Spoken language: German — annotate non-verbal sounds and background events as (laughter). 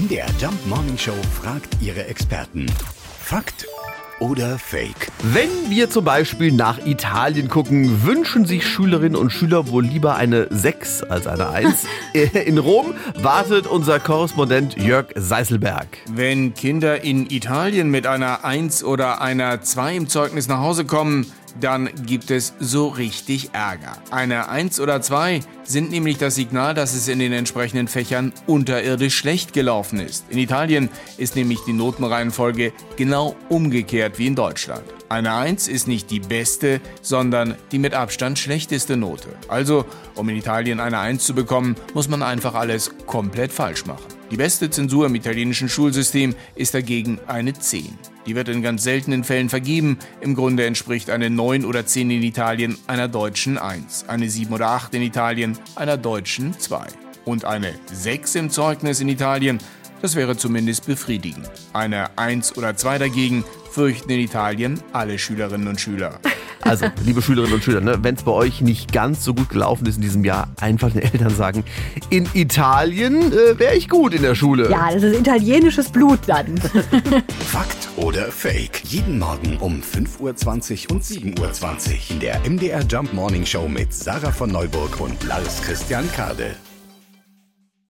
MDR Jump Morning Show fragt ihre Experten. Fakt oder Fake? Wenn wir zum Beispiel nach Italien gucken, wünschen sich Schülerinnen und Schüler wohl lieber eine 6 als eine 1. (laughs) (laughs) In Rom wartet unser Korrespondent Jörg Seiselberg. Wenn Kinder in Italien mit einer 1 oder einer 2 im Zeugnis nach Hause kommen, dann gibt es so richtig Ärger. Eine 1 oder 2 sind nämlich das Signal, dass es in den entsprechenden Fächern unterirdisch schlecht gelaufen ist. In Italien ist nämlich die Notenreihenfolge genau umgekehrt wie in Deutschland. Eine 1 ist nicht die beste, sondern die mit Abstand schlechteste Note. Also, um in Italien eine 1 zu bekommen, muss man einfach alles komplett falsch machen. Die beste Zensur im italienischen Schulsystem ist dagegen eine 10. Die wird in ganz seltenen Fällen vergeben. Im Grunde entspricht eine 9 oder 10 in Italien einer deutschen 1, eine 7 oder 8 in Italien einer deutschen 2 und eine 6 im Zeugnis in Italien, das wäre zumindest befriedigend. Eine 1 oder 2 dagegen fürchten in Italien alle Schülerinnen und Schüler. Also, liebe Schülerinnen und Schüler, ne, wenn es bei euch nicht ganz so gut gelaufen ist in diesem Jahr, einfach den Eltern sagen, in Italien äh, wäre ich gut in der Schule. Ja, das ist italienisches Blut dann. (laughs) Fakt oder Fake? Jeden Morgen um 5.20 Uhr und 7.20 Uhr in der MDR Jump Morning Show mit Sarah von Neuburg und Lars Christian Kade.